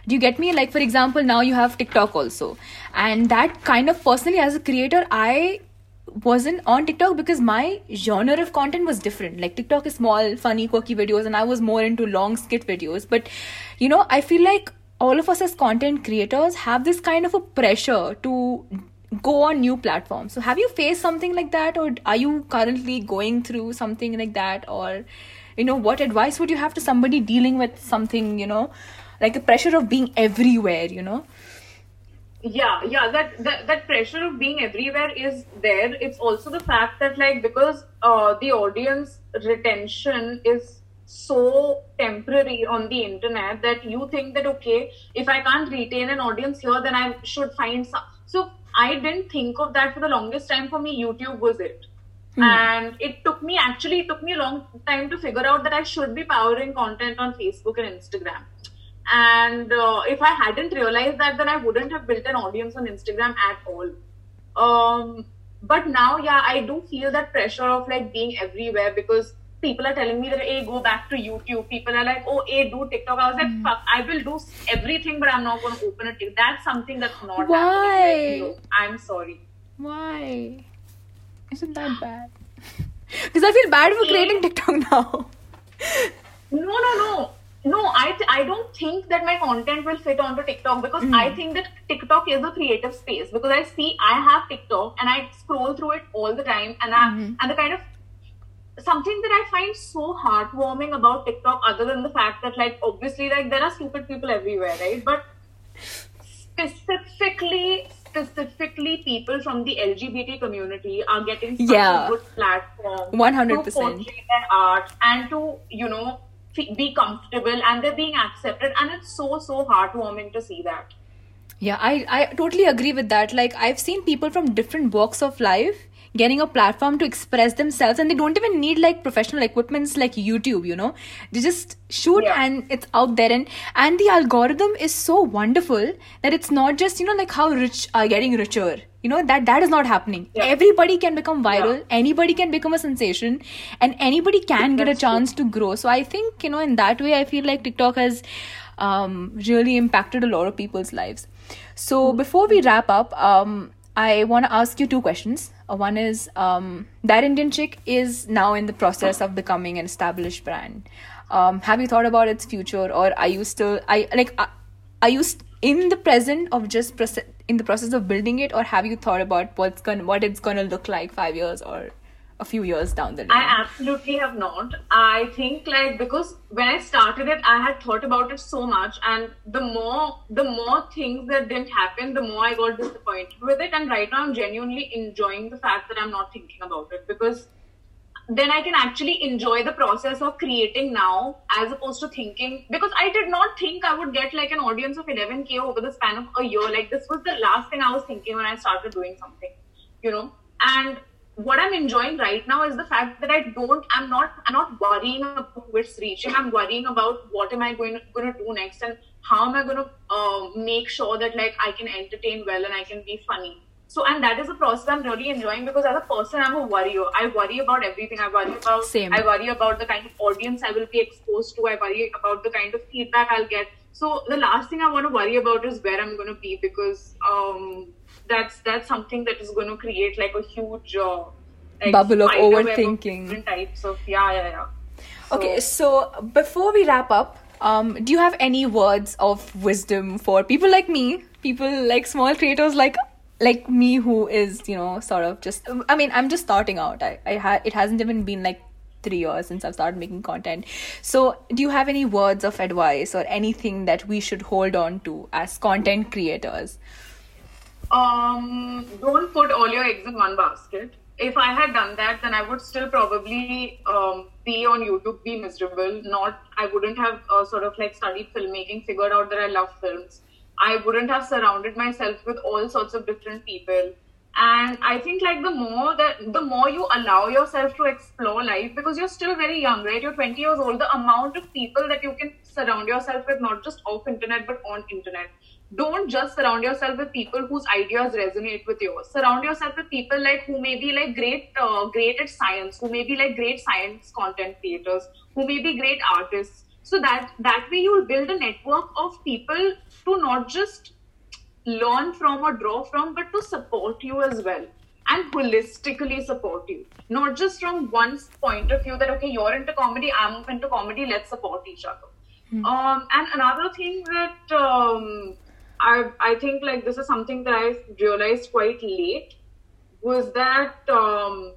Speaker 1: Do you get me? Like, for example, now you have TikTok also. And that kind of personally, as a creator, I wasn't on TikTok because my genre of content was different. Like, TikTok is small, funny, quirky videos, and I was more into long skit videos. But, you know, I feel like all of us as content creators have this kind of a pressure to go on new platforms. So have you faced something like that or are you currently going through something like that or you know what advice would you have to somebody dealing with something, you know, like the pressure of being everywhere, you know?
Speaker 2: yeah yeah that, that that pressure of being everywhere is there it's also the fact that like because uh, the audience retention is so temporary on the internet that you think that okay if i can't retain an audience here then i should find some so i didn't think of that for the longest time for me youtube was it. Mm. and it took me actually it took me a long time to figure out that i should be powering content on facebook and instagram. And uh, if i hadn't realized that then i wouldn't have built an audience on instagram at all. Um, but now yeah i do feel that pressure of like being everywhere because people are telling me that hey go back to youtube. People are like oh hey do tiktok. I was like mm. fuck i will do everything but i'm not going to open a tiktok. That's something that's not
Speaker 1: why?
Speaker 2: happening i'm sorry.
Speaker 1: Why? Isn't that bad? Because i feel bad for creating tiktok now.
Speaker 2: No no no. No, I th- I don't think that my content will fit onto TikTok because mm. I think that TikTok is a creative space because I see I have TikTok and I scroll through it all the time and I mm. and the kind of something that I find so heartwarming about TikTok other than the fact that like obviously like there are stupid people everywhere, right? But specifically specifically people from the LGBT community are getting such yeah. a good platform 100%
Speaker 1: to portray
Speaker 2: their art and to you know be comfortable and they're being accepted and it's so so heartwarming to see that
Speaker 1: yeah i i totally agree with that like i've seen people from different walks of life getting a platform to express themselves and they don't even need like professional equipments like youtube you know they just shoot yeah. and it's out there and and the algorithm is so wonderful that it's not just you know like how rich are getting richer you know that that is not happening yeah. everybody can become viral yeah. anybody can become a sensation and anybody can get a chance true. to grow so i think you know in that way i feel like tiktok has um, really impacted a lot of people's lives so mm-hmm. before we wrap up um, I want to ask you two questions. Uh, one is um, that Indian chick is now in the process of becoming an established brand. Um, have you thought about its future, or are you still? I like. Uh, are you st- in the present of just proce- in the process of building it, or have you thought about what's going what it's to look like five years or a few years down the line?
Speaker 2: I absolutely have not. I think like because when I started it, I had thought about it so much, and the more the more things that didn't happen, the more I got disappointed with it. And right now, I'm genuinely enjoying the fact that I'm not thinking about it because then I can actually enjoy the process of creating now as opposed to thinking because I did not think I would get like an audience of 11k over the span of a year. Like this was the last thing I was thinking when I started doing something, you know. And what I'm enjoying right now is the fact that I don't, I'm not, I'm not worrying about where it's reaching. I'm worrying about what am I going to, going to do next and how am I going to uh, make sure that like I can entertain well and I can be funny. So, and that is a process I'm really enjoying because as a person, I'm a worrier. I worry about everything. I worry about,
Speaker 1: Same.
Speaker 2: I worry about the kind of audience I will be exposed to. I worry about the kind of feedback I'll get. So, the last thing I want to worry about is where I'm going to be because um, that's that's something that is going to create like a huge uh, like
Speaker 1: bubble of overthinking.
Speaker 2: Different types of yeah, yeah, yeah.
Speaker 1: So, okay, so before we wrap up, um, do you have any words of wisdom for people like me, people like small creators like like me who is you know sort of just I mean I'm just starting out. I I ha- it hasn't even been like three years since I've started making content. So, do you have any words of advice or anything that we should hold on to as content creators?
Speaker 2: Um, don't put all your eggs in one basket. If I had done that, then I would still probably um, be on YouTube, be miserable. Not, I wouldn't have uh, sort of like studied filmmaking, figured out that I love films. I wouldn't have surrounded myself with all sorts of different people. And I think like the more that the more you allow yourself to explore life, because you're still very young, right? You're 20 years old. The amount of people that you can surround yourself with, not just off internet but on internet don't just surround yourself with people whose ideas resonate with yours. Surround yourself with people like who may be like great uh, great at science who may be like great science content creators who may be great artists. So that that way you'll build a network of people to not just learn from or draw from but to support you as well and holistically support you. Not just from one point of view that okay you're into comedy i'm into comedy let's support each other. Mm-hmm. um, and another thing that um, I I think like this is something that I realized quite late was that um,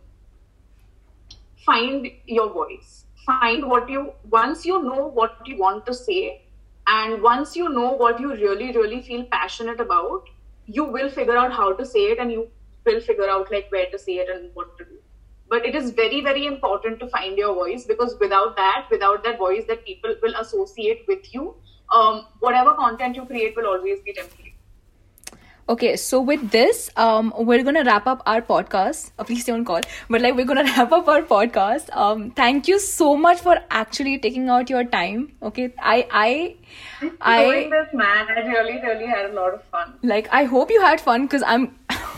Speaker 2: find your voice. Find what you once you know what you want to say, and once you know what you really really feel passionate about, you will figure out how to say it, and you will figure out like where to say it and what to do. but it is very very important to find your voice because without that without that voice that people will associate with you um, whatever content you create will always be temporary
Speaker 1: Okay, so with this, um, we're gonna wrap up our podcast. Uh, please stay on call. But like, we're gonna wrap up our podcast. Um, thank you so much for actually taking out your time. Okay, I, I,
Speaker 2: I doing this, man. I really, really had a lot of fun.
Speaker 1: Like, I hope you had fun because I'm.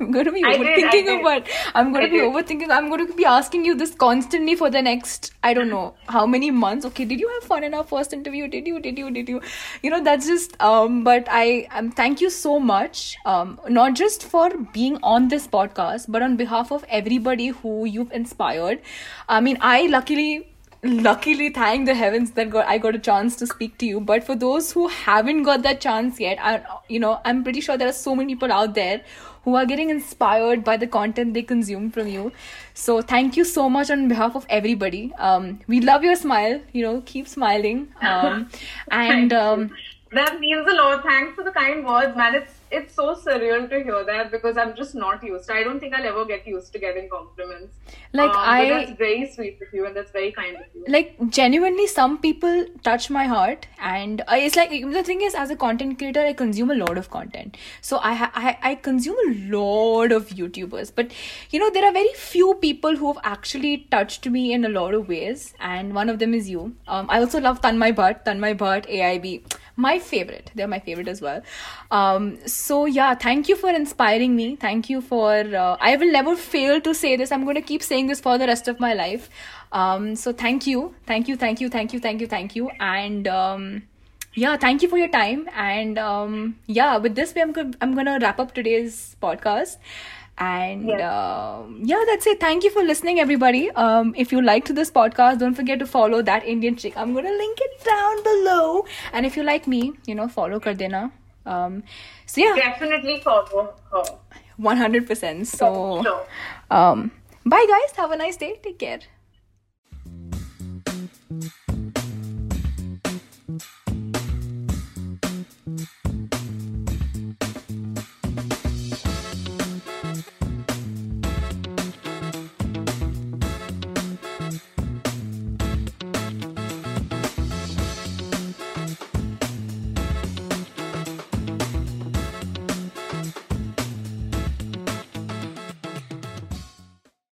Speaker 1: I'm going to be overthinking about. I'm going to be overthinking. I'm going to be asking you this constantly for the next. I don't know how many months. Okay, did you have fun in our first interview? Did you? Did you? Did you? You know that's just. Um, but I um, thank you so much. Um, not just for being on this podcast, but on behalf of everybody who you've inspired. I mean, I luckily luckily thank the heavens that got I got a chance to speak to you. But for those who haven't got that chance yet, I you know I'm pretty sure there are so many people out there who are getting inspired by the content they consume from you. So thank you so much on behalf of everybody. Um, we love your smile. You know, keep smiling. Um, and um,
Speaker 2: that means a lot. Thanks for the kind words, man. It's it's so surreal to hear that because I'm just not used. I don't think I'll ever get used to getting compliments.
Speaker 1: Like um, I,
Speaker 2: that's very sweet of you, and that's very kind of you.
Speaker 1: Like genuinely, some people touch my heart, and it's like the thing is, as a content creator, I consume a lot of content. So I ha- I I consume a lot of YouTubers, but you know there are very few people who have actually touched me in a lot of ways, and one of them is you. Um, I also love Tanmay Bhatt, Tanmay Bhatt, AIB my favorite. They're my favorite as well. Um, so yeah thank you for inspiring me. Thank you for uh, i will never fail to say this. I'm going to keep saying this for the rest of my life. Um, so thank you. Thank you thank you thank you thank you thank you. And um, yeah thank you for your time. And um, yeah with this way i'm, I'm gonna wrap up today's podcast and yeah. Uh, yeah. that's it. Thank you for listening everybody. Um, if you liked this podcast don't forget to follow that indian chick. I'm gonna link it down below. And if you like me you know follow kardena um, so yeah.
Speaker 2: Definitely follow her. 100%
Speaker 1: so um, bye guys. Have a nice day. Take care